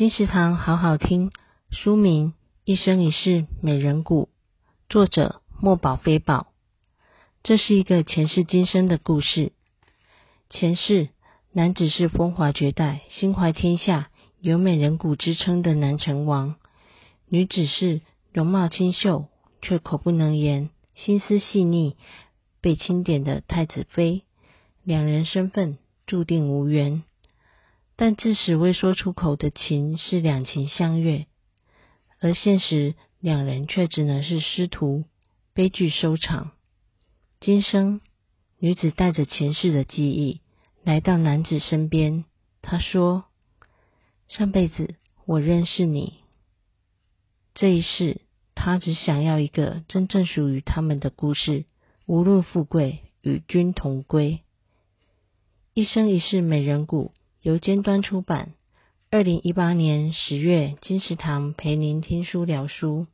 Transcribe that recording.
金石堂好好听，书名《一生一世美人谷》，作者墨宝非宝。这是一个前世今生的故事。前世，男子是风华绝代、心怀天下、有美人谷之称的南城王；女子是容貌清秀却口不能言、心思细腻、被钦点的太子妃。两人身份注定无缘，但至死未说出口的情是两情相悦，而现实两人却只能是师徒，悲剧收场。今生，女子带着前世的记忆来到男子身边。她说：“上辈子我认识你，这一世她只想要一个真正属于他们的故事，无论富贵，与君同归。”一生一世美人谷由尖端出版，二零一八年十月，金石堂陪您听书聊书。